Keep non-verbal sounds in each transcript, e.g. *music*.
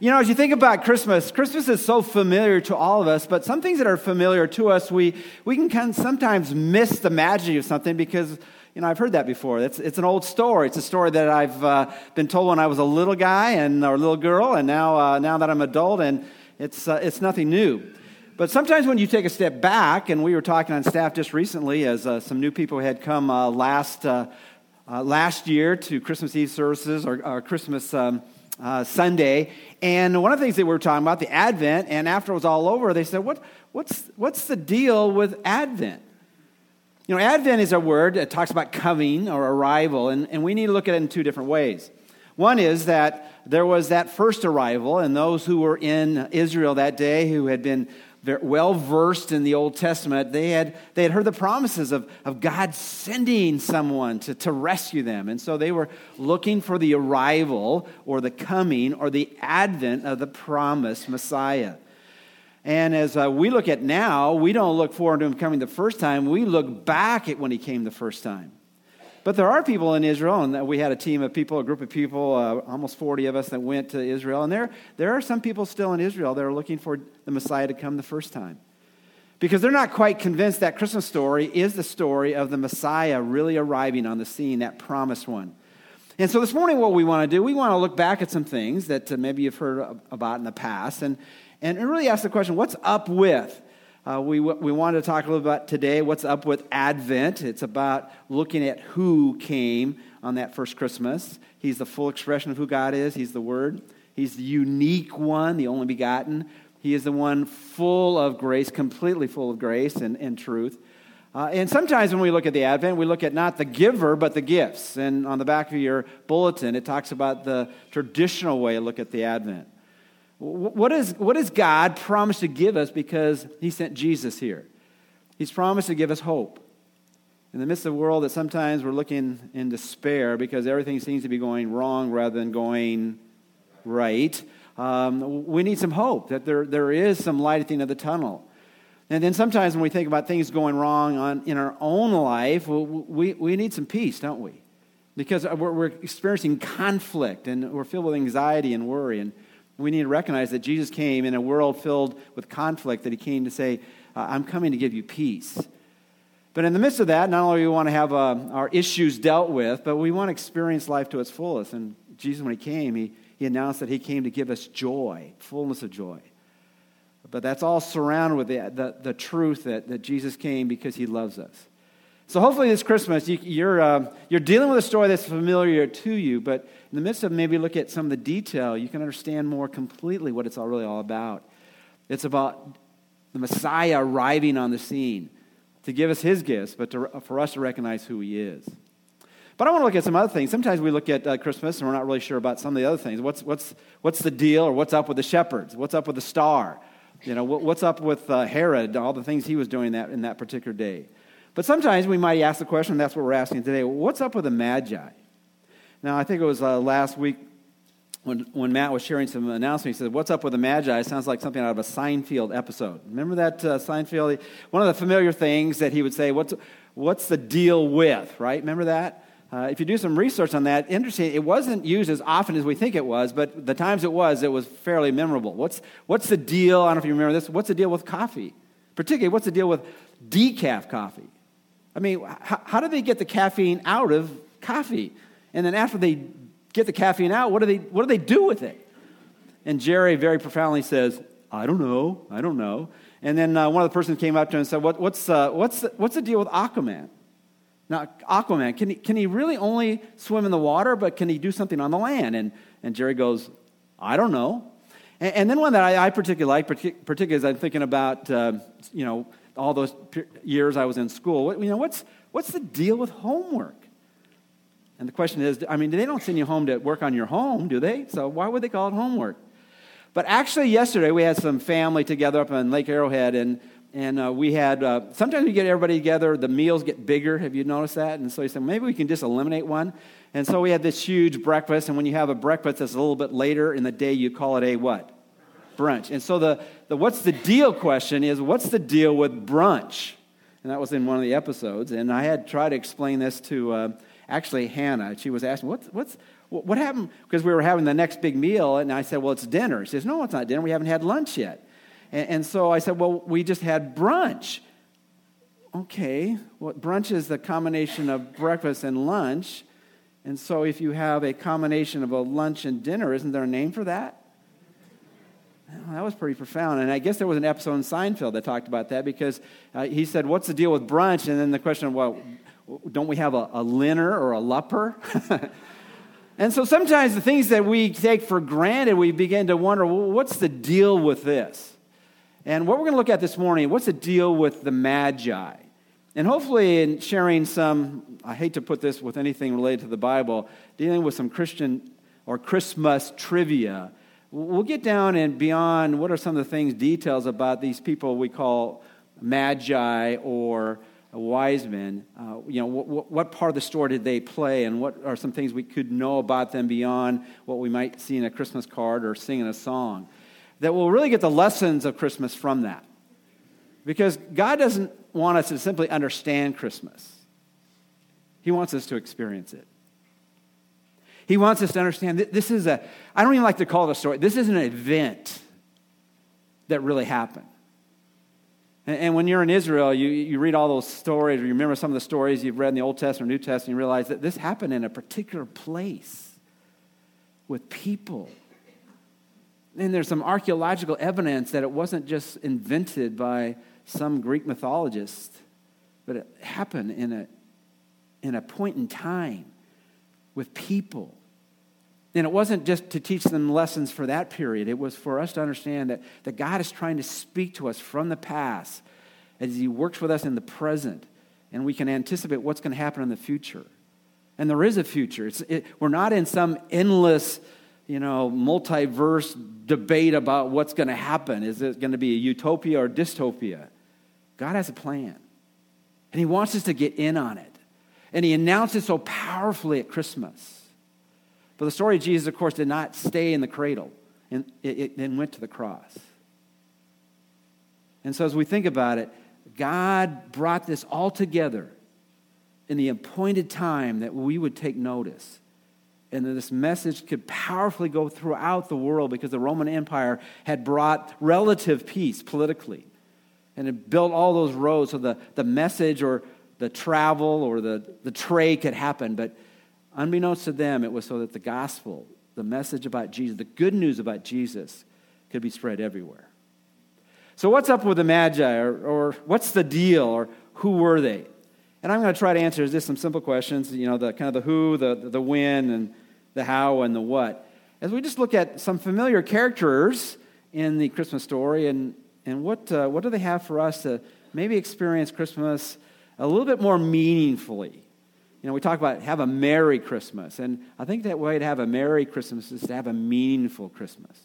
You know, as you think about Christmas, Christmas is so familiar to all of us, but some things that are familiar to us, we, we can kind of sometimes miss the magic of something because, you know, I've heard that before. It's, it's an old story. It's a story that I've uh, been told when I was a little guy and, or a little girl, and now, uh, now that I'm adult, and it's, uh, it's nothing new. But sometimes when you take a step back, and we were talking on staff just recently as uh, some new people had come uh, last, uh, last year to Christmas Eve services or, or Christmas. Um, uh, Sunday. And one of the things they were talking about, the Advent, and after it was all over, they said, what, what's, what's the deal with Advent? You know, Advent is a word that talks about coming or arrival, and, and we need to look at it in two different ways. One is that there was that first arrival, and those who were in Israel that day who had been well versed in the Old Testament, they had, they had heard the promises of, of God sending someone to, to rescue them. And so they were looking for the arrival or the coming or the advent of the promised Messiah. And as uh, we look at now, we don't look forward to him coming the first time. We look back at when he came the first time. But there are people in Israel, and we had a team of people, a group of people, uh, almost 40 of us that went to Israel. And there, there are some people still in Israel that are looking for the Messiah to come the first time. Because they're not quite convinced that Christmas story is the story of the Messiah really arriving on the scene, that promised one. And so this morning, what we want to do, we want to look back at some things that uh, maybe you've heard about in the past and, and really ask the question what's up with uh, we, we wanted to talk a little about today what's up with Advent. It's about looking at who came on that first Christmas. He's the full expression of who God is, He's the Word. He's the unique one, the only begotten. He is the one full of grace, completely full of grace and, and truth. Uh, and sometimes when we look at the Advent, we look at not the giver, but the gifts. And on the back of your bulletin, it talks about the traditional way to look at the Advent. What, is, what does God promise to give us because He sent Jesus here? He's promised to give us hope. In the midst of a world that sometimes we're looking in despair because everything seems to be going wrong rather than going right, um, we need some hope that there, there is some light at the end of the tunnel. And then sometimes when we think about things going wrong on, in our own life, we, we need some peace, don't we? Because we're, we're experiencing conflict and we're filled with anxiety and worry. And we need to recognize that Jesus came in a world filled with conflict, that he came to say, I'm coming to give you peace. But in the midst of that, not only do we want to have uh, our issues dealt with, but we want to experience life to its fullest. And Jesus, when he came, he, he announced that he came to give us joy, fullness of joy. But that's all surrounded with the, the, the truth that, that Jesus came because he loves us. So hopefully this Christmas, you, are you're, uh, you're dealing with a story that's familiar to you, but in the midst of maybe look at some of the detail, you can understand more completely what it's all really all about. It's about the Messiah arriving on the scene to give us his gifts, but to, for us to recognize who he is. But I want to look at some other things. Sometimes we look at uh, Christmas and we're not really sure about some of the other things. What's, what's, what's the deal or what's up with the shepherds? What's up with the star? You know, what, what's up with uh, Herod, all the things he was doing that, in that particular day? But sometimes we might ask the question, that's what we're asking today what's up with the Magi? Now, I think it was uh, last week when, when Matt was sharing some announcements, he said, What's up with the Magi? It sounds like something out of a Seinfeld episode. Remember that uh, Seinfeld? One of the familiar things that he would say, What's, what's the deal with, right? Remember that? Uh, if you do some research on that, interesting, it wasn't used as often as we think it was, but the times it was, it was fairly memorable. What's, what's the deal? I don't know if you remember this. What's the deal with coffee? Particularly, what's the deal with decaf coffee? I mean, how, how do they get the caffeine out of coffee? And then after they get the caffeine out, what do they, what do, they do with it? And Jerry very profoundly says, I don't know. I don't know. And then uh, one of the persons came up to him and said, what, what's, uh, what's, what's the deal with Aquaman? Now, Aquaman, can he, can he really only swim in the water, but can he do something on the land? And, and Jerry goes, I don't know. And, and then one that I, I particularly like, particularly as I'm thinking about, uh, you know, all those years I was in school. What, you know, what's, what's the deal with homework? And the question is, I mean, they don't send you home to work on your home, do they? So why would they call it homework? But actually, yesterday we had some family together up on Lake Arrowhead, and, and uh, we had, uh, sometimes we get everybody together, the meals get bigger. Have you noticed that? And so he said, maybe we can just eliminate one. And so we had this huge breakfast, and when you have a breakfast that's a little bit later in the day, you call it a what? Brunch. And so the, the what's the deal question is, what's the deal with brunch? And that was in one of the episodes. And I had tried to explain this to uh, actually Hannah. She was asking, what's, what's, What happened? Because we were having the next big meal, and I said, Well, it's dinner. She says, No, it's not dinner. We haven't had lunch yet. And, and so I said, Well, we just had brunch. Okay, well, brunch is the combination of breakfast and lunch. And so if you have a combination of a lunch and dinner, isn't there a name for that? That was pretty profound. And I guess there was an episode in Seinfeld that talked about that because uh, he said, What's the deal with brunch? And then the question, well, don't we have a, a linner or a lupper? *laughs* and so sometimes the things that we take for granted, we begin to wonder, well, what's the deal with this? And what we're going to look at this morning, what's the deal with the Magi? And hopefully, in sharing some, I hate to put this with anything related to the Bible, dealing with some Christian or Christmas trivia, we'll get down and beyond what are some of the things, details about these people we call Magi or wise men, uh, you know, what, what, part of the story did they play, and what are some things we could know about them beyond what we might see in a Christmas card or sing in a song? That will really get the lessons of Christmas from that. Because God doesn't want us to simply understand Christmas, He wants us to experience it. He wants us to understand that this is a, I don't even like to call it a story, this is an event that really happened. And, when you're in Israel, you, you read all those stories, or you remember some of the stories you've read in the Old Testament or New Testament, and you realize that this happened in a particular place with people. And there's some archaeological evidence that it wasn't just invented by some Greek mythologist, but it happened in a, in a point in time with people. And it wasn't just to teach them lessons for that period, it was for us to understand that, that God is trying to speak to us from the past as He works with us in the present, and we can anticipate what's going to happen in the future. And there is a future. It, we're not in some endless, you know, multiverse debate about what's going to happen. Is it going to be a utopia or dystopia? God has a plan. And He wants us to get in on it. And He announced it so powerfully at Christmas. But the story of Jesus, of course, did not stay in the cradle, and it, it, went to the cross. And so, as we think about it, God brought this all together in the appointed time that we would take notice. And that this message could powerfully go throughout the world because the Roman Empire had brought relative peace politically. And it built all those roads so the, the message or the travel or the, the trade could happen. But Unbeknownst to them, it was so that the gospel, the message about Jesus, the good news about Jesus, could be spread everywhere. So, what's up with the Magi, or, or what's the deal, or who were they? And I'm going to try to answer just some simple questions, you know, the kind of the who, the, the when, and the how, and the what. As we just look at some familiar characters in the Christmas story, and, and what, uh, what do they have for us to maybe experience Christmas a little bit more meaningfully? You know, we talk about have a Merry Christmas. And I think that way to have a Merry Christmas is to have a meaningful Christmas.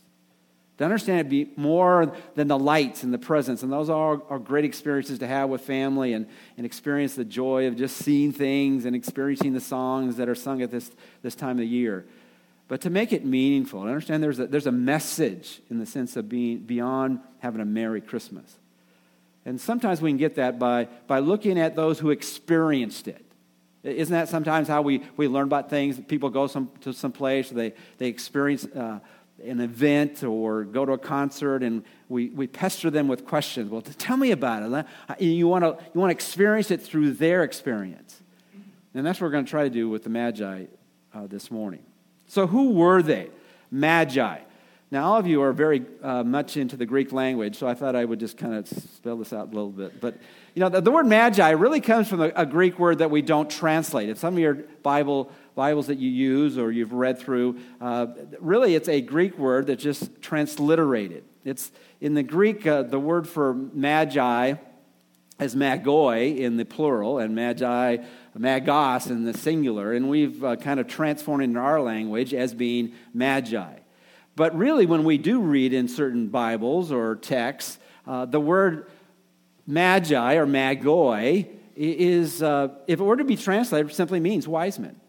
To understand it be more than the lights and the presents. And those are, are great experiences to have with family and, and experience the joy of just seeing things and experiencing the songs that are sung at this, this time of the year. But to make it meaningful, I understand there's a, there's a message in the sense of being beyond having a Merry Christmas. And sometimes we can get that by, by looking at those who experienced it. Isn't that sometimes how we, we learn about things? People go some, to some place, they, they experience uh, an event or go to a concert, and we, we pester them with questions. Well, tell me about it. You want to you want to experience it through their experience. And that's what we're going to try to do with the Magi uh, this morning. So, who were they? Magi. Now, all of you are very uh, much into the Greek language, so I thought I would just kind of spell this out a little bit. But you know, the, the word magi really comes from a, a, Greek word that we don't translate. In some of your Bible Bibles that you use or you've read through, uh, really it's a Greek word that's just transliterated. It's in the Greek, uh, the word for magi is magoi in the plural, and magi, magos in the singular, and we've uh, kind of transformed it in our language as being magi. But really, when we do read in certain Bibles or texts, uh, the word magi or magoi is, uh, if it were to be translated, simply means wise men.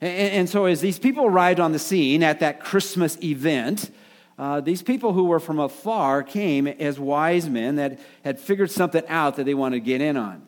And, and, so, as these people arrived on the scene at that Christmas event, uh, these people who were from afar came as wise men that had figured something out that they wanted to get in on.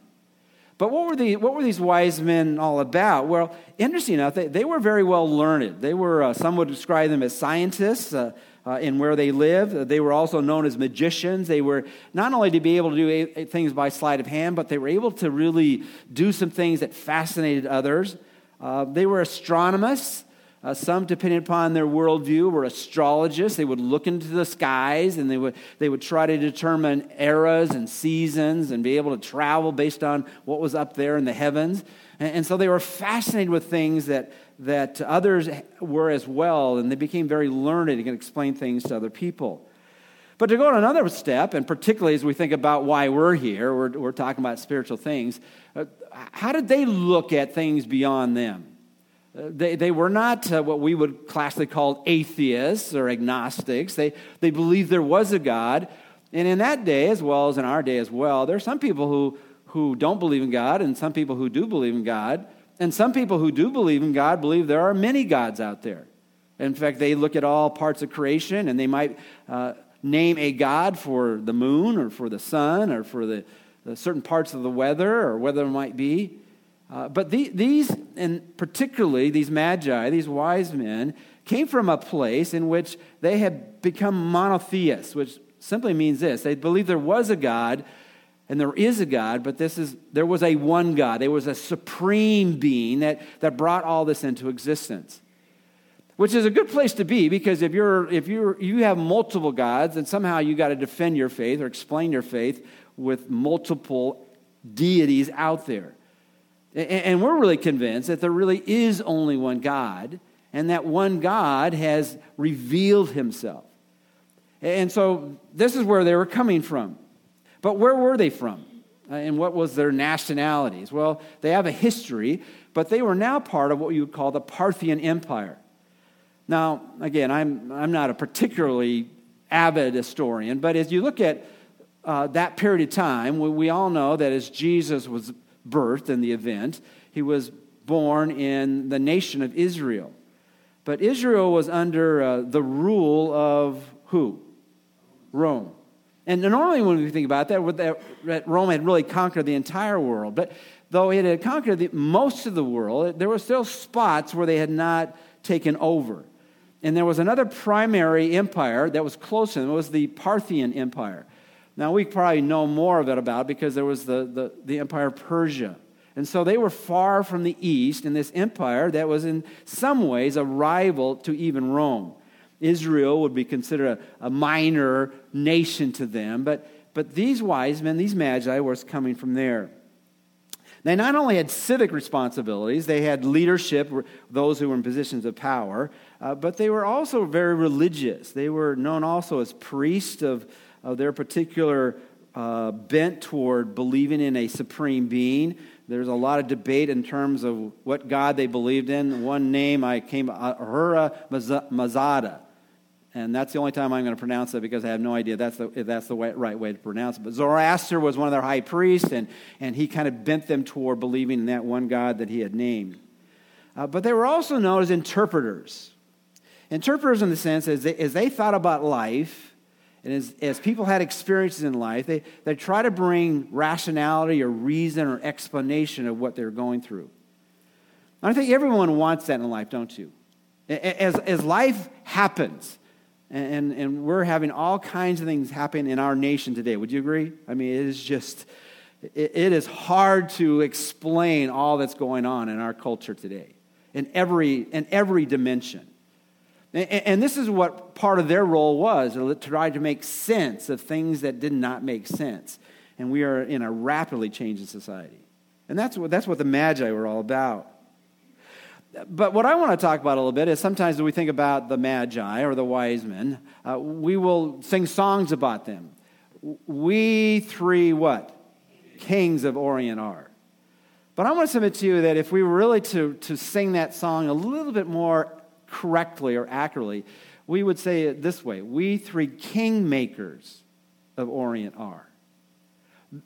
But what were, the, what were these wise men all about? Well, interesting enough, they, they were very well learned. They were, uh, some would describe them as scientists uh, uh, in where they lived. They were also known as magicians. They were not only to be able to do a, a things by sleight of hand, but they were able to really do some things that fascinated others. Uh, they were astronomers. Uh, some, depending upon their worldview, were astrologists. They would look into the skies and they would, they would try to determine eras and seasons and be able to travel based on what was up there in the heavens. And, and so they were fascinated with things that, that others were as well, and they became very learned and could explain things to other people. But to go on another step, and particularly as we think about why we're here, we're, we're talking about spiritual things, uh, how did they look at things beyond them? They, they were not uh, what we would classically call atheists or agnostics. They, they believed there was a God. And in that day, as well as in our day as well, there are some people who, who don't believe in God and some people who do believe in God. And some people who do believe in God believe there are many gods out there. In fact, they look at all parts of creation and they might uh, name a God for the moon or for the sun or for the, the certain parts of the weather or whatever it might be. Uh, but the, these, and particularly these magi, these wise men, came from a place in which they had become monotheists, which simply means this they believed there was a God and there is a God, but this is, there was a one God. There was a supreme being that, that brought all this into existence. Which is a good place to be because if, you're, if you're, you have multiple gods and somehow you got to defend your faith or explain your faith with multiple deities out there. And we're really convinced that there really is only one God, and that one God has revealed himself. And so this is where they were coming from. But where were they from? Uh, and what was their nationalities? Well, they have a history, but they were now part of what you would call the Parthian Empire. Now, again, I'm, I'm not a particularly avid historian, but as you look at uh, that period of time, we, we all know that as Jesus was birthed and the event. He was born in the nation of Israel. But Israel was under uh, the rule of who? Rome. And normally, when we think about that, that Rome had really conquered the entire world. But though it had conquered the, most of the world, there were still spots where they had not taken over. And there was another primary empire that was close to them. It was the Parthian Empire. Now, we probably know more of it about because there was the, the, the empire of Persia. And so they were far from the east in this empire that was in some ways a rival to even Rome. Israel would be considered a, a minor nation to them, but, but these wise men, these magi, were coming from there. They not only had civic responsibilities, they had leadership, those who were in positions of power, uh, but they were also very religious. They were known also as priests of of their particular uh, bent toward believing in a supreme being. There's a lot of debate in terms of what God they believed in. One name I came, Ahura Mazda. And that's the only time I'm going to pronounce it because I have no idea that's the, if that's the way, right way to pronounce it. But Zoroaster was one of their high priests, and, and he kind of bent them toward believing in that one God that he had named. Uh, but they were also known as interpreters. Interpreters, in the sense, as they, as they thought about life, and as, as people had experiences in life, they, they try to bring rationality or reason or explanation of what they're going through. I think everyone wants that in life, don't you? As, as life happens, and, and we're having all kinds of things happen in our nation today, would you agree? I mean, it is just, it, it is hard to explain all that's going on in our culture today in every, in every dimension. And this is what part of their role was to try to make sense of things that did not make sense. And we are in a rapidly changing society. And that's what, that's what the Magi were all about. But what I want to talk about a little bit is sometimes when we think about the Magi or the wise men, uh, we will sing songs about them. We three what? Kings of Orient are. But I want to submit to you that if we were really to, to sing that song a little bit more correctly or accurately, we would say it this way We three kingmakers of Orient are.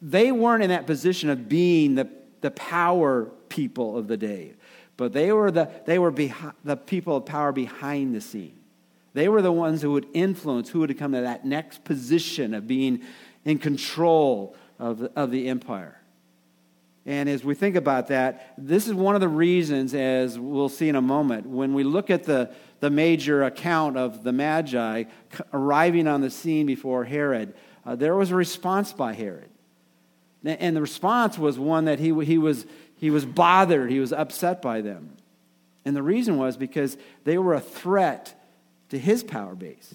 They weren't in that position of being the, the power people of the day, but they were, the, they were behi- the people of power behind the scene. They were the ones who would influence, who would come to that next position of being in control of the, of the empire. And as we think about that, this is one of the reasons, as we'll see in a moment, when we look at the, the major account of the Magi arriving on the scene before Herod, uh, there was a response by Herod. And the response was one that he, he, was, he was bothered, he was upset by them. And the reason was because they were a threat to his power base.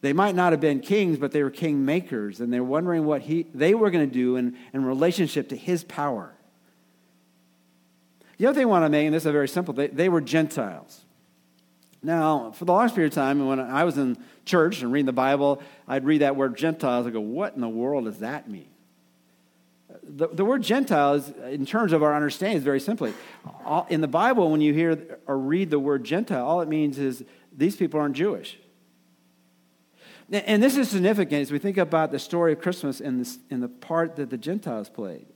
They might not have been kings, but they were king makers, and they're wondering what he, they were going to do in, in relationship to his power. The other thing I want to make, and this is very simple, they, they were Gentiles. Now, for the longest period of time, when I was in church and reading the Bible, I'd read that word Gentiles. I go, what in the world does that mean? The, the word Gentiles, in terms of our understanding, is very simply. All, in the Bible, when you hear or read the word Gentile, all it means is these people aren't Jewish. And this is significant as we think about the story of Christmas and, this, and the part that the Gentiles played,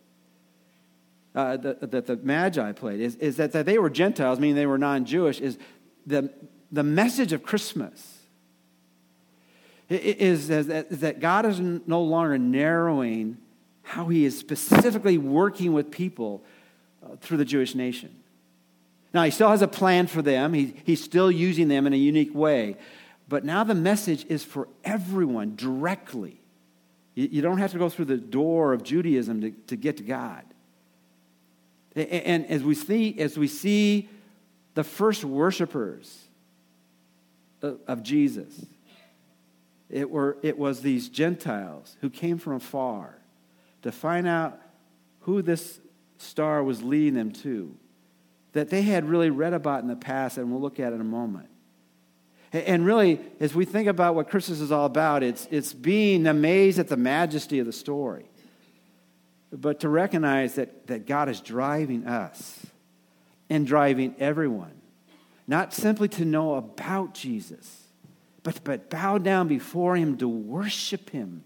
uh, that, that the Magi played, is, is that, that they were Gentiles, meaning they were non Jewish, is the, the message of Christmas is, is, that God is no longer narrowing how he is specifically working with people uh, through the Jewish nation. Now, he still has a plan for them, he, he's still using them in a unique way. But now the message is for everyone directly. You, don't have to go through the door of Judaism to, to get to God. And, as we see, as we see the first worshipers of, Jesus, it, were, it was these Gentiles who came from afar to find out who this star was leading them to that they had really read about in the past, and we'll look at in a moment. And really, as we think about what Christmas is all about, it's, it's being amazed at the majesty of the story, but to recognize that, that God is driving us and driving everyone, not simply to know about Jesus, but, but bow down before Him to worship Him.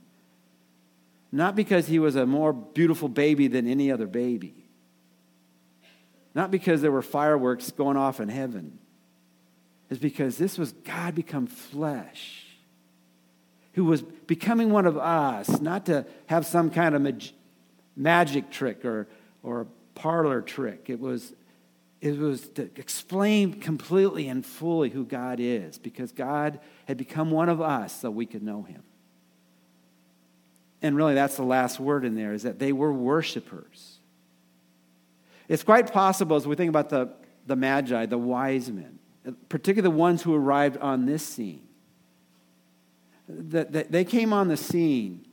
Not because He was a more beautiful baby than any other baby, not because there were fireworks going off in heaven is because this was God become flesh, who was becoming one of us, not to have some kind of mag- magic trick or, or parlor trick. It was, it was to explain completely and fully who God is, because God had become one of us so we could know him. And really, that's the last word in there, is that they were worshipers. It's quite possible as we think about the, the Magi, the wise men, particularly the ones who arrived on this scene. That, they came on the scene,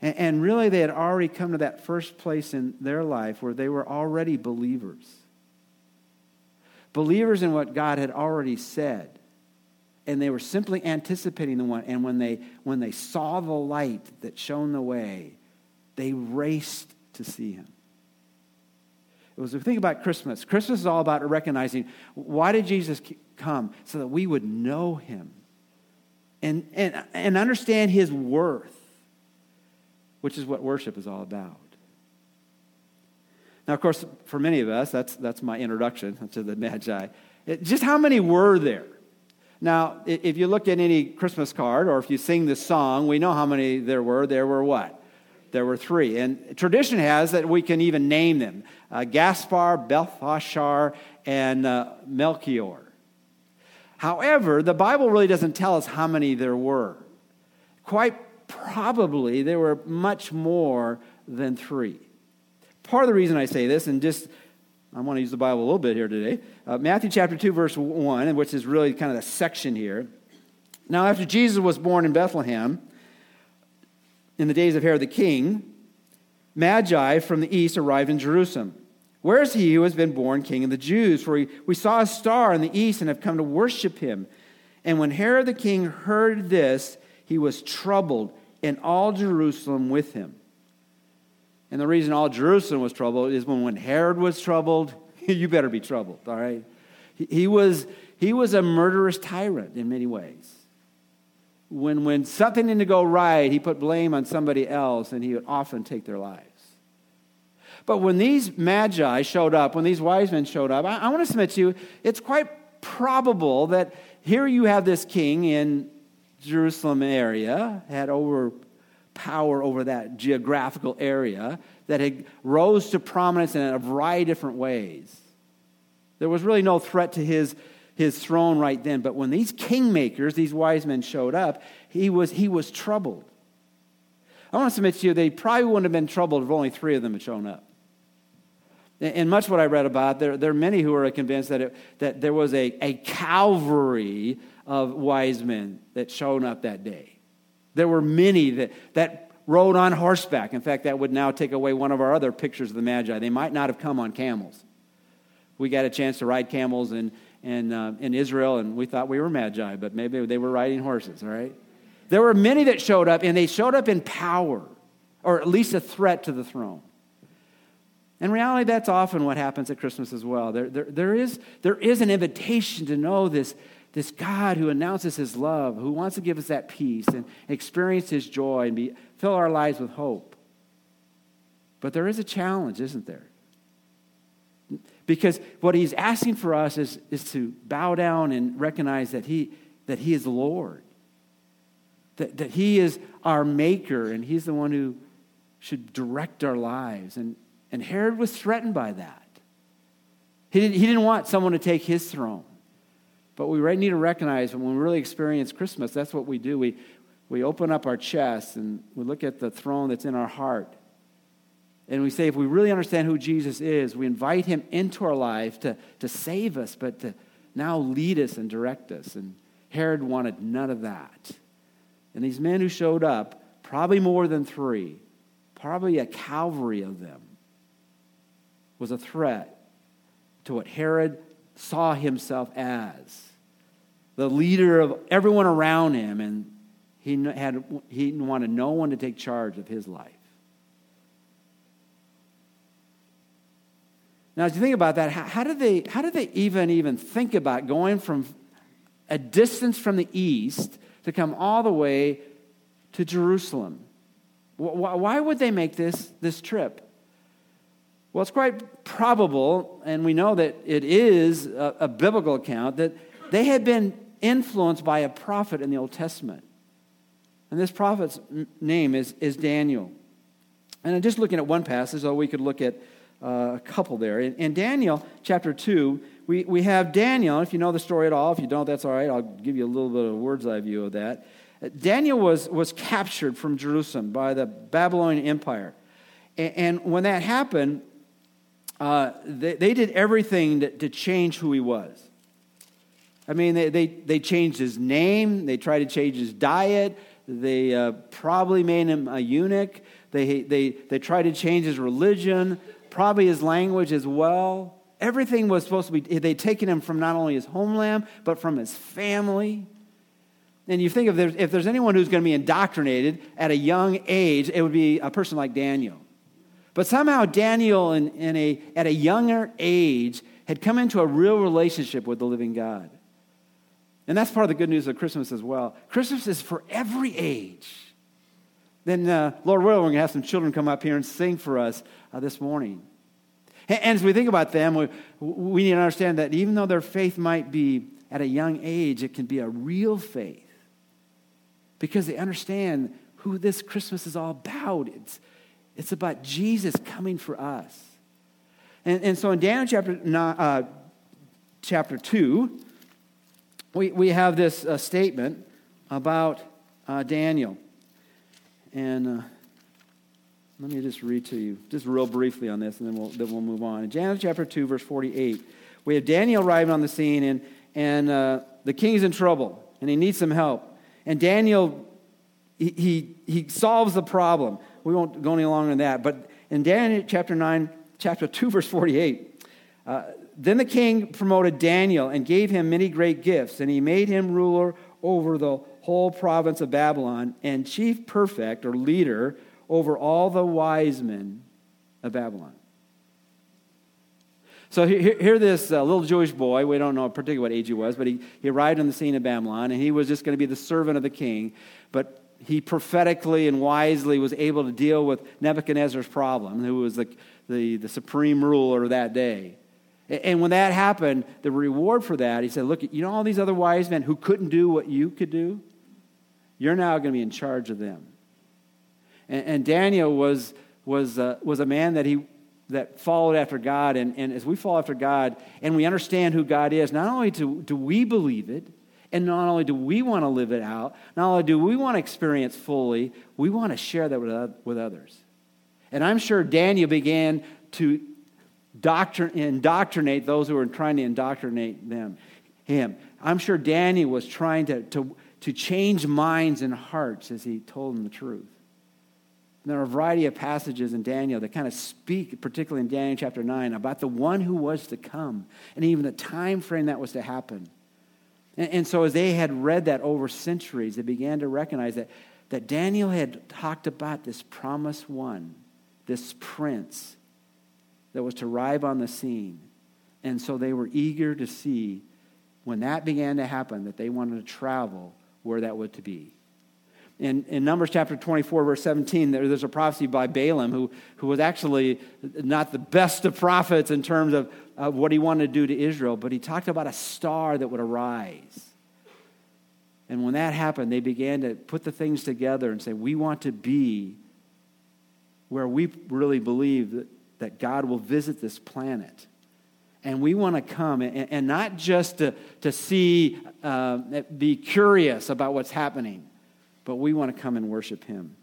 and, and really they had already come to that first place in their life where they were already believers. Believers in what God had already said. And they were simply anticipating the one. And when they, when they saw the light that shone the way, they raced to see him. It was, if we think about Christmas, Christmas is all about recognizing why did Jesus come? So that we would know him and, and, and understand his worth, which is what worship is all about. Now, of course, for many of us, that's, that's my introduction *laughs* to the Magi. It, just how many were there? Now, if you look at any Christmas card or if you sing the song, we know how many there were. There were what? There were three. And tradition has that we can even name them uh, Gaspar, Balthasar, and uh, Melchior. However, the Bible really doesn't tell us how many there were. Quite probably, there were much more than three. Part of the reason I say this, and just I want to use the Bible a little bit here today. Uh, Matthew chapter 2, verse 1, which is really kind of the section here. Now, after Jesus was born in Bethlehem, in the days of Herod the king, Magi from the east arrived in Jerusalem. Where is he who has been born king of the Jews? For we, we saw a star in the east and have come to worship him. And when Herod the king heard this, he was troubled, and all Jerusalem with him. And the reason all Jerusalem was troubled is when, when Herod was troubled, *laughs* you better be troubled, all right? He, he, was, he was a murderous tyrant in many ways when, when something didn't go right, he put blame on somebody else and he would often take their lives. But when these magi showed up, when these wise men showed up, I, I want to submit to you, it's quite probable that here you have this king in Jerusalem area, had over power over that geographical area that had rose to prominence in a variety of different ways. There was really no threat to his, his throne right then. But when these kingmakers, these wise men showed up, he was, he was troubled. I want to submit to you, they probably wouldn't have been troubled if only three of them had shown up. And much what I read about, there, there are many who are convinced that, it, that there was a, a cavalry of wise men that showed up that day. There were many that, that rode on horseback. In fact, that would now take away one of our other pictures of the Magi. They might not have come on camels. We got a chance to ride camels in, in, uh, in Israel, and we thought we were Magi, but maybe they were riding horses, all right? There were many that showed up, and they showed up in power, or at least a threat to the throne. In reality, that's often what happens at Christmas as well. There, there, there, is, there is an invitation to know this, this God who announces his love, who wants to give us that peace and experience his joy and be, fill our lives with hope. But there is a challenge, isn't there? Because what he's asking for us is, is to bow down and recognize that he, that he is Lord, that, that he is our maker, and he's the one who should direct our lives. And, and Herod was threatened by that. He didn't, he didn't want someone to take his throne. But we need to recognize when we really experience Christmas, that's what we do. We, we open up our chest and we look at the throne that's in our heart. And we say, if we really understand who Jesus is, we invite him into our life to, to save us, but to now lead us and direct us. And Herod wanted none of that. And these men who showed up, probably more than three, probably a cavalry of them, was a threat to what Herod saw himself as the leader of everyone around him, and he, had, he wanted no one to take charge of his life. Now, as you think about that, how, how, did they, how did they even, even think about going from a distance from the east to come all the way to Jerusalem? Why, why would they make this, this trip? Well, it's quite probable, and we know that it is a, a biblical account, that they had been influenced by a prophet in the Old Testament. And this prophet's name is, is Daniel. And just looking at one passage, though we could look at uh, a couple there. In, in, Daniel chapter 2, we, we have Daniel. If you know the story at all, if you don't, that's all right. I'll give you a little bit of a word's eye view of that. Daniel was, was captured from Jerusalem by the Babylonian Empire. And, and when that happened, uh, they, they did everything to, to change who he was. I mean, they, they, they changed his name, they tried to change his diet, they uh, probably made him a eunuch, they, they, they tried to change his religion, probably his language as well. Everything was supposed to be, they'd taken him from not only his homeland, but from his family. And you think if there's, if there's anyone who's going to be indoctrinated at a young age, it would be a person like Daniel. But somehow Daniel, in, in a, at a younger age, had come into a real relationship with the living God. And that's part of the good news of Christmas as well. Christmas is for every age. Then, uh, Lord willing, we're going to have some children come up here and sing for us uh, this morning. And, and, as we think about them, we, we need to understand that even though their faith might be at a young age, it can be a real faith because they understand who this Christmas is all about. It's, it's about Jesus coming for us. And, and so in Daniel chapter, uh, chapter 2, we, we have this uh, statement about uh, Daniel. And uh, let me just read to you, just real briefly on this, and then we'll, then we'll move on. In Daniel chapter 2, verse 48, we have Daniel arriving on the scene, and, and uh, the king's in trouble, and he needs some help. And Daniel, he, he, he solves the problem. We won't go any longer than that. But in Daniel chapter 9, chapter 2, verse 48, uh, then the king promoted Daniel and gave him many great gifts, and he made him ruler over the whole province of Babylon and chief prefect or leader over all the wise men of Babylon. So here, here this uh, little Jewish boy, we don't know particularly what age he was, but he, he arrived on the scene of Babylon, and he was just going to be the servant of the king. But he prophetically and wisely was able to deal with Nebuchadnezzar's problem, who was the, the, the supreme ruler that day. And when that happened, the reward for that, he said, Look, you know all these other wise men who couldn't do what you could do? You're now going to be in charge of them. And, and Daniel was, was, uh, was a man that, he, that followed after God. And, and as we follow after God and we understand who God is, not only do, do we believe it, and not only do we want to live it out, not only do we want to experience fully, we want to share that with, with others. And I'm sure Daniel began to doctrin- indoctrinate those who were trying to indoctrinate them, him. I'm sure Daniel was trying to, to, to change minds and hearts as he told them the truth. And there are a variety of passages in Daniel that kind of speak, particularly in Daniel chapter 9, about the one who was to come and even the time frame that was to happen. And, and so, as they had read that over centuries, they began to recognize that, that Daniel had talked about this promised one, this prince that was to arrive on the scene. And so they were eager to see when that began to happen that they wanted to travel where that would to be. In, in Numbers chapter 24, verse 17, there, there's a prophecy by Balaam, who, who was actually not the best of prophets in terms of, of what he wanted to do to Israel, but he talked about a star that would arise. And when that happened, they began to put the things together and say, We want to be where we really believe that, that God will visit this planet. And we want to come and, and not just to, to see, uh, be curious about what's happening, but we want to come and worship Him.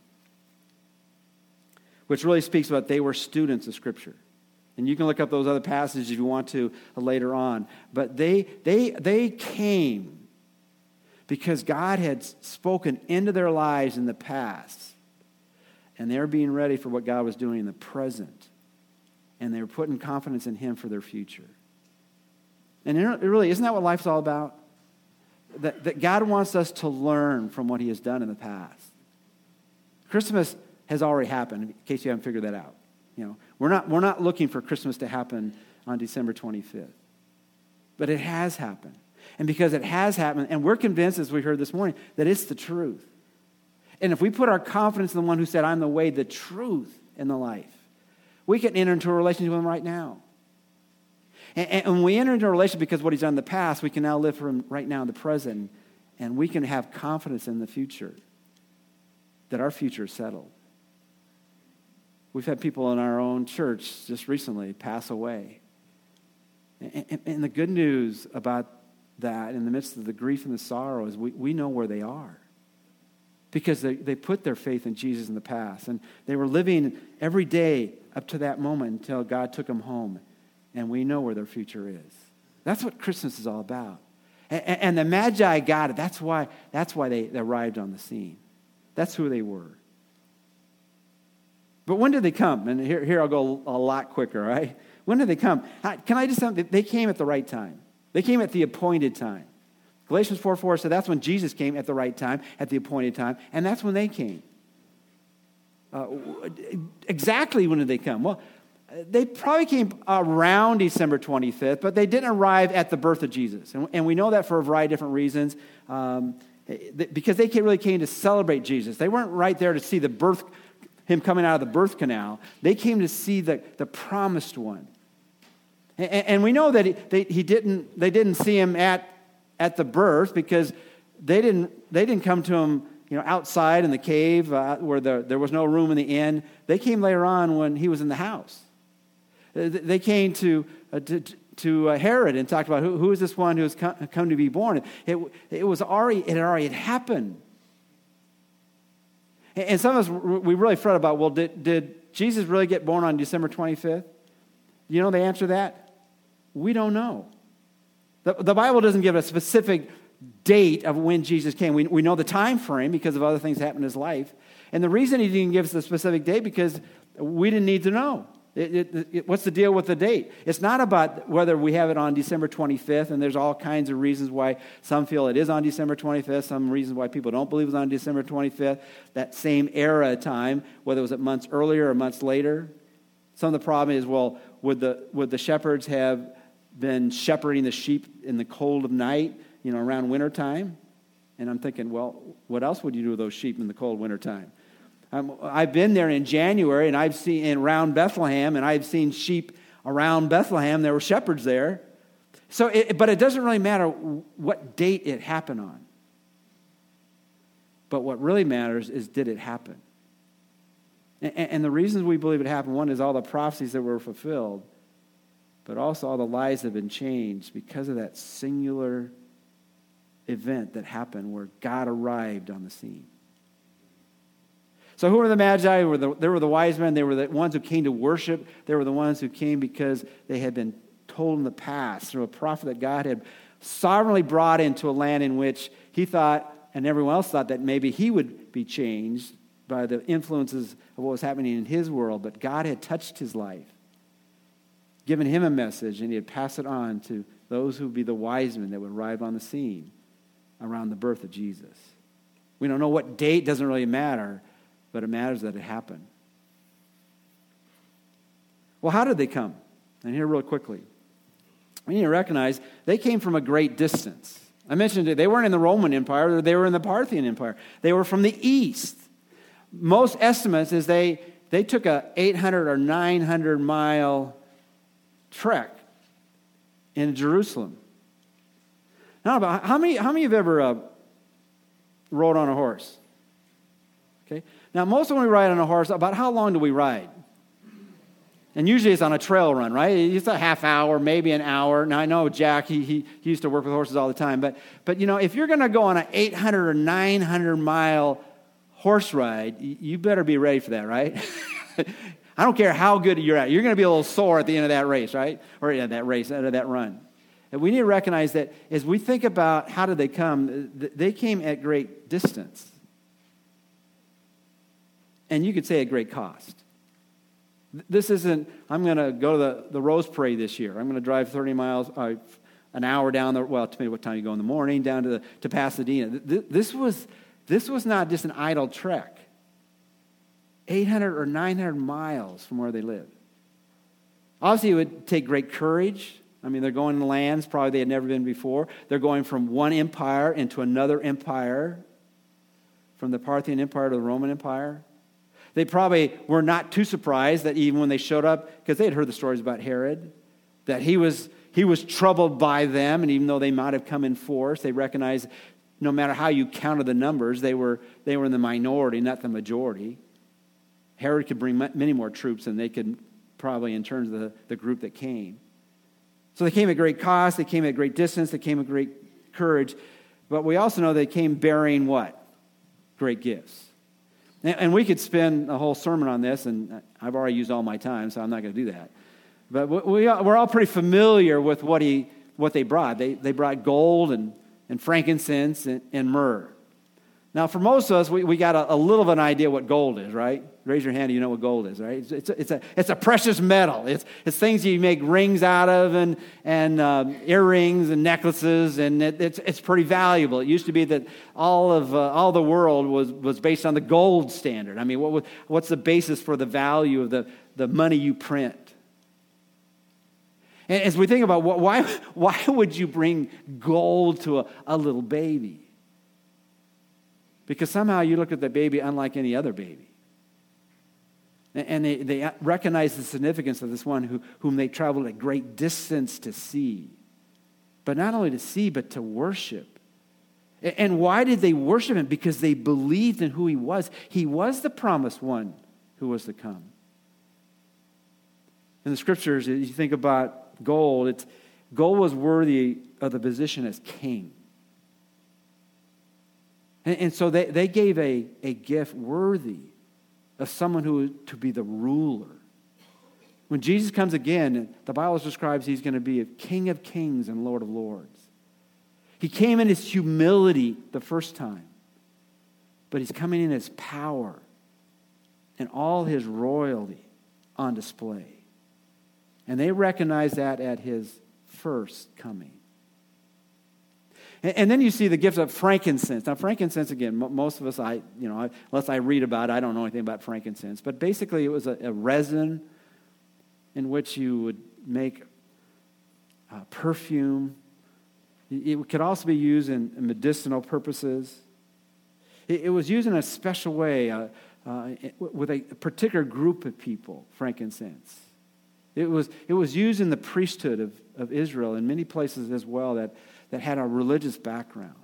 Which really speaks about they were students of Scripture. And you can look up those other passages if you want to later on. But they, they, they came because God had spoken into their lives in the past. And they're being ready for what God was doing in the present and they're putting confidence in Him for their future. And it really, isn't that what life's all about? That, that God wants us to learn from what He has done in the past. Christmas has already happened, in case you haven't figured that out. You know, we're not, we're not looking for Christmas to happen on December 25th. But it has happened. And because it has happened, and we're convinced, as we heard this morning, that it's the truth. And if we put our confidence in the one who said, I'm the way, the truth, and the life, we can enter into a relationship with Him right now. And, and we enter into a relationship because what He's done in the past, we can now live for Him right now in the present, and we can have confidence in the future that our future is settled. We've had people in our own church just recently pass away. And, and, the good news about that, in the midst of the grief and the sorrow, is we, we know where they are because they, they put their faith in Jesus in the past. And they were living every day up to that moment until God took them home. And we know where their future is. That's what Christmas is all about. And, and the Magi got it. That's why, that's why they, they arrived on the scene. That's who they were. But when did they come? And here, here I'll go a lot quicker, right? When did they come? Can I just say they came at the right time. They came at the appointed time. Galatians 4 4 said that's when Jesus came at the right time, at the appointed time, and that's when they came. Uh, exactly when did they come? Well, they probably came around December 25th, but they didn't arrive at the birth of Jesus. And, and we know that for a variety of different reasons. Um, because they really came to celebrate Jesus. They weren't right there to see the birth, him coming out of the birth canal. They came to see the, the promised one. And, and we know that he, they, he didn't, they didn't see him at at the birth because they didn't, they didn't come to him you know, outside in the cave uh, where the, there was no room in the inn. They came later on when he was in the house. They came to, uh, to, to uh, Herod and talked about who, who is this one who has come, come to be born. It, it, was already, it had already happened. And some of us, we really fret about, well, did, did Jesus really get born on December 25th? You know the answer to that? We don't know. The, the Bible doesn't give a specific date of when Jesus came. We, we know the time frame because of other things that happened in his life. And the reason he didn't give us the specific date because we didn't need to know. It, it, it, what's the deal with the date? It's not about whether we have it on December 25th, and there's all kinds of reasons why some feel it is on December 25th, some reasons why people don't believe it's on December 25th, that same era time, whether it was months earlier or months later. Some of the problem is, well, would the, would the shepherds have been shepherding the sheep in the cold of night, you know, around wintertime. And I'm thinking, well, what else would you do with those sheep in the cold wintertime? Um, I've been there in January and I've seen in around Bethlehem and I've seen sheep around Bethlehem. There were shepherds there. So, it, but it doesn't really matter what date it happened on. But what really matters is did it happen? And, and the reasons we believe it happened one is all the prophecies that were fulfilled, but also all the lives have been changed because of that singular event that happened where God arrived on the scene. So, who were the Magi? They were the, they were the wise men. They were the ones who came to worship. They were the ones who came because they had been told in the past through a prophet that God had sovereignly brought into a land in which he thought, and everyone else thought, that maybe he would be changed by the influences of what was happening in his world. But God had touched his life, given him a message, and he had passed it on to those who would be the wise men that would arrive on the scene around the birth of Jesus. We don't know what date, doesn't really matter, but it matters that it happened. Well, how did they come? And here, real quickly, we need to recognize they came from a great distance. I mentioned it, they weren't in the Roman Empire, they were in the Parthian Empire. They were from the east. Most estimates is they, they took a 800 or 900 mile trek in Jerusalem. Now, about how many, how many have ever uh, rode on a horse? Okay. Now, most of when we ride on a horse, about how long do we ride? And usually it's on a trail run, right? It's a half hour, maybe an hour. Now, I know Jack, he, he, he used to work with horses all the time. But, but you know, if you're going to go on an 800 or 900 mile horse ride, you better be ready for that, right? *laughs* I don't care how good you're at. You're going to be a little sore at the end of that race, right? Or yeah, that race, out of that run. And we need to recognize that as we think about how did they come, they came at great distance. And you could say at great cost. This isn't, I'm going to go to the, the Rose Parade this year. I'm going to drive 30 miles, uh, an hour down the, well, depending what time you go in the morning, down to, the, to Pasadena. This was, this was not just an idle trek. 800 or 900 miles from where they live. Obviously, it would take great courage I mean, they're going to lands probably they had never been before. They're going from one empire into another empire, from the Parthian Empire to the Roman Empire. They probably were not too surprised that even when they showed up, because they had heard the stories about Herod, that he was, he was troubled by them, and even though they might have come in force, they recognized no matter how you counted the numbers, they were, they were in the minority, not the majority. Herod could bring many more troops than they could probably in terms of the, the group that came. So they came at great cost, they came at great distance, they came at great courage, but we also know they came bearing what? Great gifts. And we could spend a whole sermon on this, and I've already used all my time, so I'm not going to do that. But we, are all pretty familiar with what, he, what they brought. They, they brought gold and, and frankincense and, and myrrh. Now, for most of us, we, we got a, a, little of an idea what gold is, right? Raise your hand if you know what gold is, right? It's, it's, a, it's, a, it's a precious metal. It's, it's things you make rings out of and, and um, earrings and necklaces, and it, it's, it's pretty valuable. It used to be that all of uh, all the world was, was based on the gold standard. I mean, what what's the basis for the value of the, the money you print? And as we think about what, why, *laughs* why would you bring gold to a, a little baby? Because somehow you look at the baby unlike any other baby. And they, they recognize the significance of this one who, whom they traveled a great distance to see. But not only to see, but to worship. And why did they worship him? Because they believed in who he was. He was the promised one who was to come. In the scriptures, you think about gold, it's, gold was worthy of the position as king. And, and so they, they gave a, a gift worthy of someone who to be the ruler. When Jesus comes again, the Bible describes he's going to be a King of kings and Lord of lords. He came in his humility the first time, but he's coming in his power and all his royalty on display. And they recognize that at his first coming. And, and then you see the gift of frankincense. Now, frankincense, again, most of us, I, you know, unless I read about it, I don't know anything about frankincense. But basically, it was a, a resin in which you would make uh, perfume. It could also be used in medicinal purposes. It, it was used in a special way uh, uh, with a particular group of people, frankincense. It was, it was used in the priesthood of, of Israel in many places as well that that had a religious background.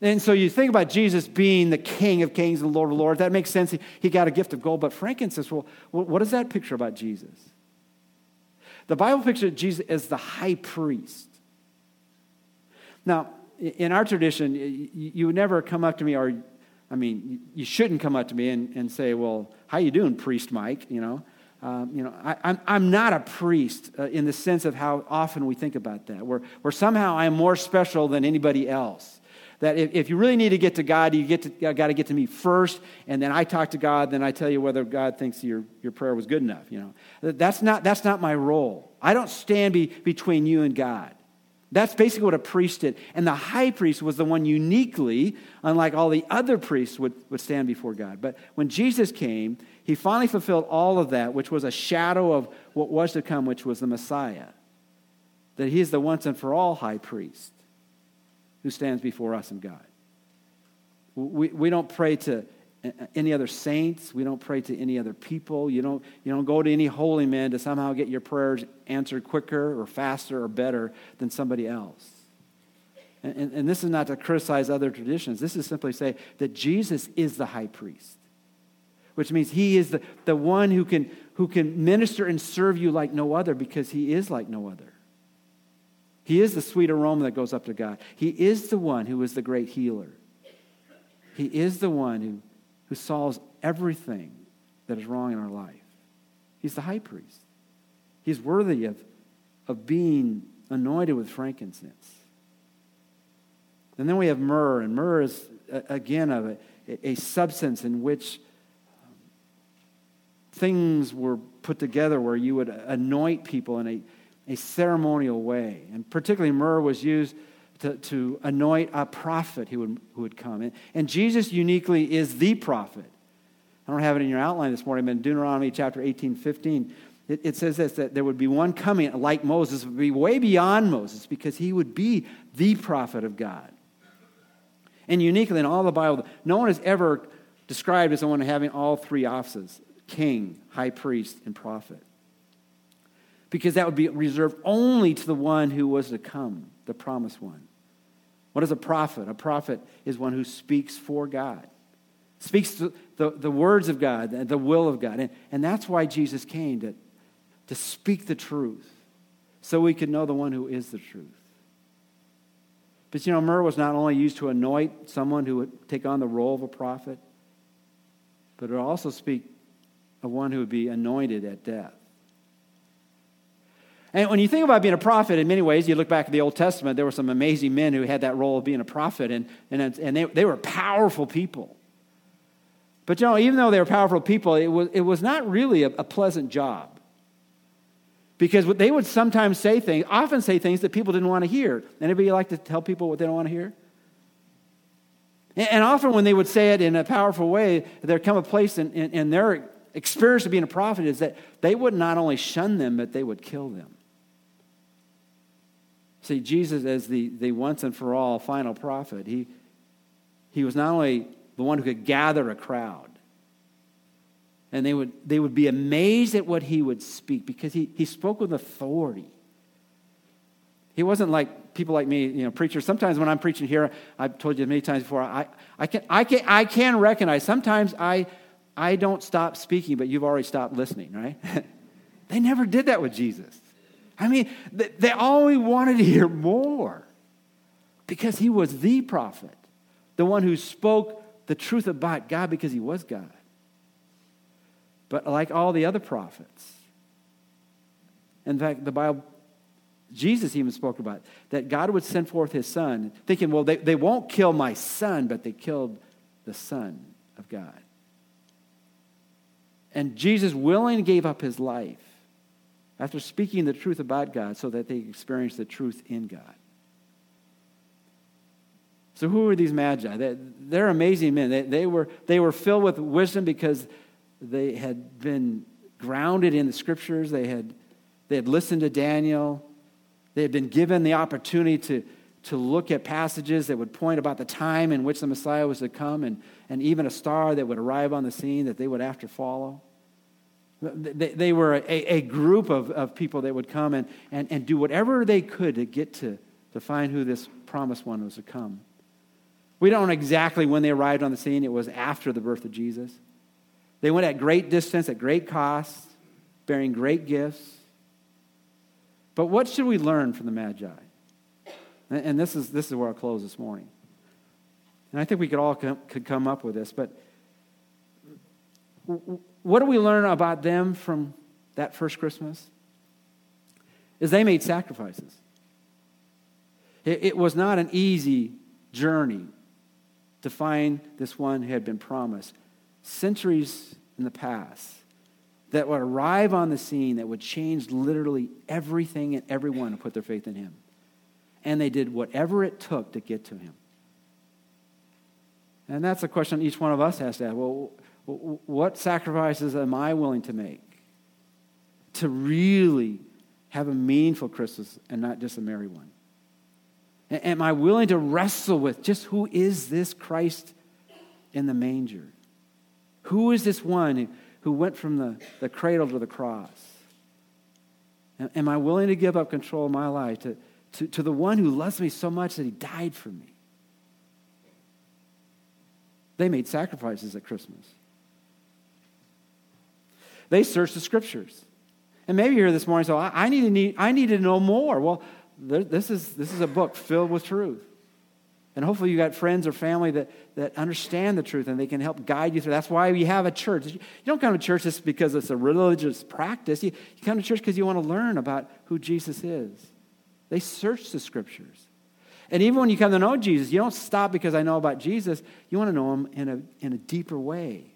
And so you think about Jesus being the King of kings and Lord of lords. That makes sense. He, got a gift of gold. But frankincense, well, what does that picture about Jesus? The Bible pictures Jesus as the high priest. Now, in our tradition, you would never come up to me, or, I mean, you shouldn't come up to me and, and say, well, how you doing, Priest Mike? You know, um, you know, I, am I'm, I'm not a priest uh, in the sense of how often we think about that, where, where somehow I'm more special than anybody else. That if, if you really need to get to God, you get to, got to get to me first, and then I talk to God, then I tell you whether God thinks your, your prayer was good enough. You know, that's not, that's not my role. I don't stand be, between you and God. That's basically what a priest did. And the high priest was the one uniquely, unlike all the other priests, would, would stand before God. But when Jesus came, he finally fulfilled all of that, which was a shadow of what was to come, which was the Messiah. That he is the once and for all high priest who stands before us and God. We, we don't pray to any other saints. We don't pray to any other people. You don't, you don't go to any holy man to somehow get your prayers answered quicker or faster or better than somebody else. And, and, and this is not to criticize other traditions. This is simply to say that Jesus is the high priest, which means he is the, the one who can, who can minister and serve you like no other because he is like no other. He is the sweet aroma that goes up to God. He is the one who is the great healer. He is the one who, who solves everything that is wrong in our life. He's the high priest. He's worthy of, of being anointed with frankincense. And then we have myrrh, and myrrh is, again, a, a substance in which things were put together where you would anoint people in a a ceremonial way. And particularly, myrrh was used to, to anoint a prophet who would, who would come. And, and Jesus uniquely is the prophet. I don't have it in your outline this morning, but in Deuteronomy chapter 18, 15, it, it says this that there would be one coming like Moses, would be way beyond Moses because he would be the prophet of God. And uniquely in all the Bible, no one is ever described as someone having all three offices king, high priest, and prophet because that would be reserved only to the one who was to come, the promised one. What is a prophet? A prophet is one who speaks for God, speaks the, the, the words of God, the, the will of God. And, and that's why Jesus came to, to speak the truth, so we could know the one who is the truth. But you know, myrrh was not only used to anoint someone who would take on the role of a prophet, but it would also speak of one who would be anointed at death. And when you think about being a prophet, in many ways, you look back at the Old Testament, there were some amazing men who had that role of being a prophet, and, and, and they, they were powerful people. But you know, even though they were powerful people, it was, it was not really a, a pleasant job. Because they would sometimes say things, often say things that people didn't want to hear. Anybody like to tell people what they don't want to hear? And often when they would say it in a powerful way, there'd come a place in, in, in, their experience of being a prophet is that they would not only shun them, but they would kill them. See, Jesus, as the, the once and for all final prophet, he, he was not only the one who could gather a crowd, and they would, they would be amazed at what he would speak because he, he spoke with authority. He wasn't like people like me, you know, preachers. Sometimes when I'm preaching here, I've told you many times before, I, I, can, I, can, I can recognize sometimes I, I don't stop speaking, but you've already stopped listening, right? *laughs* they never did that with Jesus. I mean, they always wanted to hear more because he was the prophet, the one who spoke the truth about God because he was God. But like all the other prophets, in fact, the Bible, Jesus even spoke about that God would send forth his son, thinking, well, they, they won't kill my son, but they killed the Son of God. And Jesus willingly gave up his life after speaking the truth about God so that they experience the truth in God. So, who are these magi? They, are amazing men. They, they, were, they were filled with wisdom because they had been grounded in the scriptures. They had, they had listened to Daniel. They had been given the opportunity to, to look at passages that would point about the time in which the Messiah was to come and, and even a star that would arrive on the scene that they would to follow. They, they were a, a group of, of people that would come and, and, and do whatever they could to get to, to find who this promised one was to come. We don't know exactly when they arrived on the scene. It was after the birth of Jesus. They went at great distance, at great cost, bearing great gifts. But what should we learn from the Magi? And this is, this is where I'll close this morning. And I think we could all come, could come up with this, but what do we learn about them from that first Christmas? Is they made sacrifices. It, it was not an easy journey to find this one who had been promised centuries in the past that would arrive on the scene that would change literally everything and everyone who put their faith in him. And they did whatever it took to get to him. And that's a question each one of us has to ask. Well, what sacrifices am I willing to make to really have a meaningful Christmas and not just a merry one? Am I willing to wrestle with just who is this Christ in the manger? Who is this one who went from the, the cradle to the cross? Am I willing to give up control of my life to, to, to the one who loves me so much that he died for me? They made sacrifices at Christmas. They searched the scriptures. And maybe you're here this morning, so I, I, need to need, I need to know more. Well, this, is, this is a book filled with truth. And hopefully you got friends or family that, that understand the truth and they can help guide you through. That's why we have a church. You don't come to church just because it's a religious practice. You, you come to church because you want to learn about who Jesus is. They searched the scriptures. And even when you come to know Jesus, you don't stop because I know about Jesus. You want to know him in a, in a deeper way.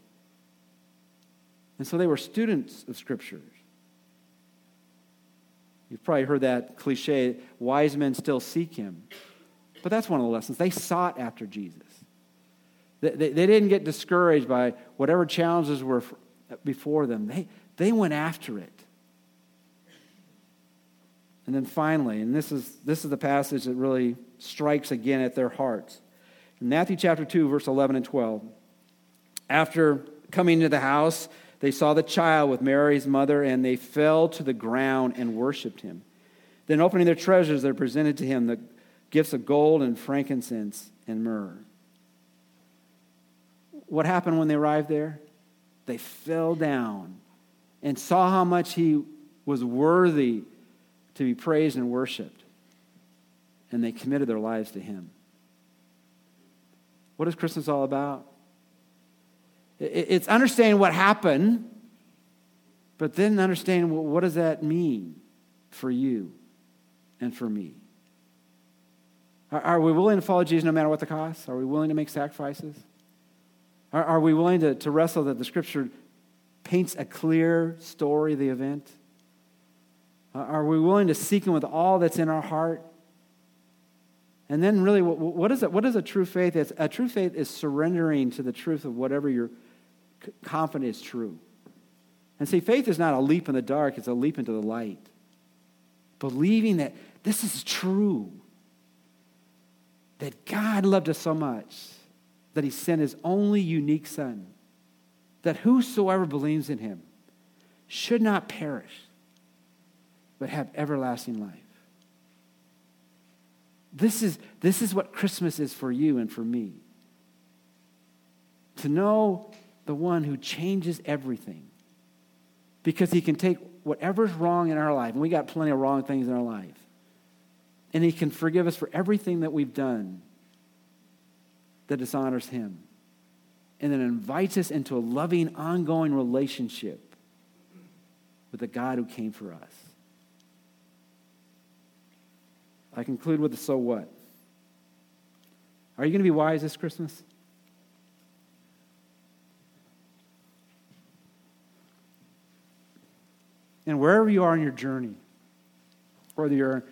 And so they were students of Scripture. You've probably heard that cliche wise men still seek him. But that's one of the lessons. They sought after Jesus. They, they, they didn't get discouraged by whatever challenges were before them, they, they went after it. And then finally, and this is, this is the passage that really strikes again at their hearts. In Matthew chapter 2, verse 11 and 12. After coming into the house, they saw the child with Mary's mother, and they fell to the ground and worshiped him. Then, opening their treasures, they presented to him the gifts of gold and frankincense and myrrh. What happened when they arrived there? They fell down and saw how much he was worthy to be praised and worshiped. And they committed their lives to him. What is Christmas all about? It's understanding what happened, but then understanding well, what does that mean for you and for me? Are, we willing to follow Jesus no matter what the cost? Are we willing to make sacrifices? Are, we willing to, to wrestle that the scripture paints a clear story of the event? Uh, are we willing to seek Him with all that's in our heart? And then, really, what, what, is, it, what is a true faith? It's, a true faith is surrendering to the truth of whatever you're confident is true. And see, faith is not a leap in the dark, it's a leap into the light. Believing that this is true. That God loved us so much that he sent his only unique Son, that whosoever believes in him should not perish, but have everlasting life. This is, this is what Christmas is for you and for me. To know the one who changes everything. Because he can take whatever's wrong in our life, and we got plenty of wrong things in our life, and he can forgive us for everything that we've done that dishonors him. And then invites us into a loving, ongoing relationship with the God who came for us. I conclude with the so what. Are you going to be wise this Christmas? And wherever you are in your journey, whether you're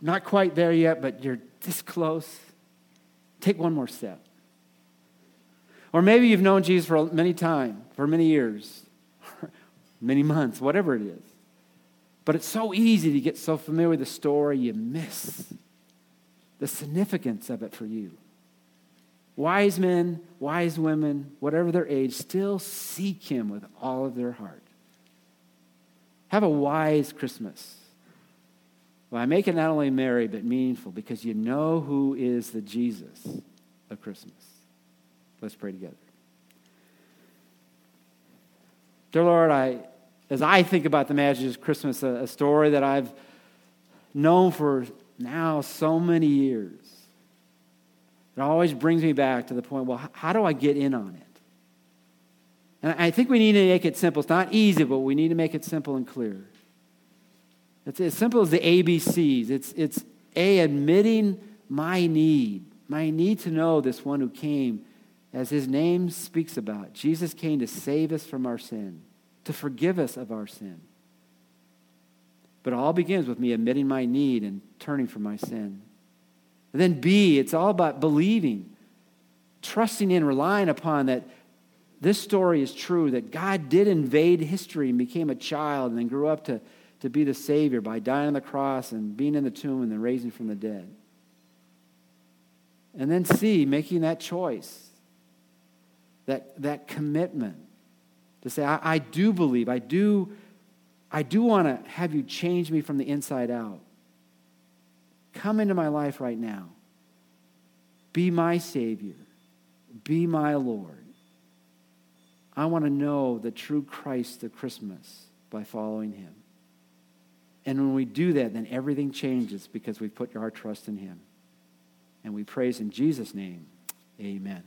not quite there yet, but you're this close, take one more step. Or maybe you've known Jesus for many time, for many years, *laughs* many months, whatever it is. But it's so easy to get so familiar with the story, you miss the significance of it for you. Wise men, wise women, whatever their age, still seek him with all of their heart. Have a wise Christmas. Well, I make it not only merry, but meaningful because you know who is the Jesus of Christmas. Let's pray together. Dear Lord, I, as I think about the Magic of Christmas, a, a story that I've known for now so many years, it always brings me back to the point well, how do I get in on it? And I think we need to make it simple. It's not easy, but we need to make it simple and clear. It's as simple as the ABCs. It's, it's A, admitting my need, my need to know this one who came, as his name speaks about. Jesus came to save us from our sin, to forgive us of our sin. But it all begins with me admitting my need and turning from my sin. And then B, it's all about believing, trusting in, relying upon that this story is true that God did invade history and became a child and then grew up to, to be the Savior by dying on the cross and being in the tomb and then raising from the dead. And then C, making that choice, that, that commitment to say, I, I do believe, I do, I do want to have you change me from the inside out. Come into my life right now. Be my Savior. Be my Lord. I want to know the true Christ of Christmas by following him. And when we do that, then everything changes because we put our trust in him. And we praise in Jesus' name. Amen.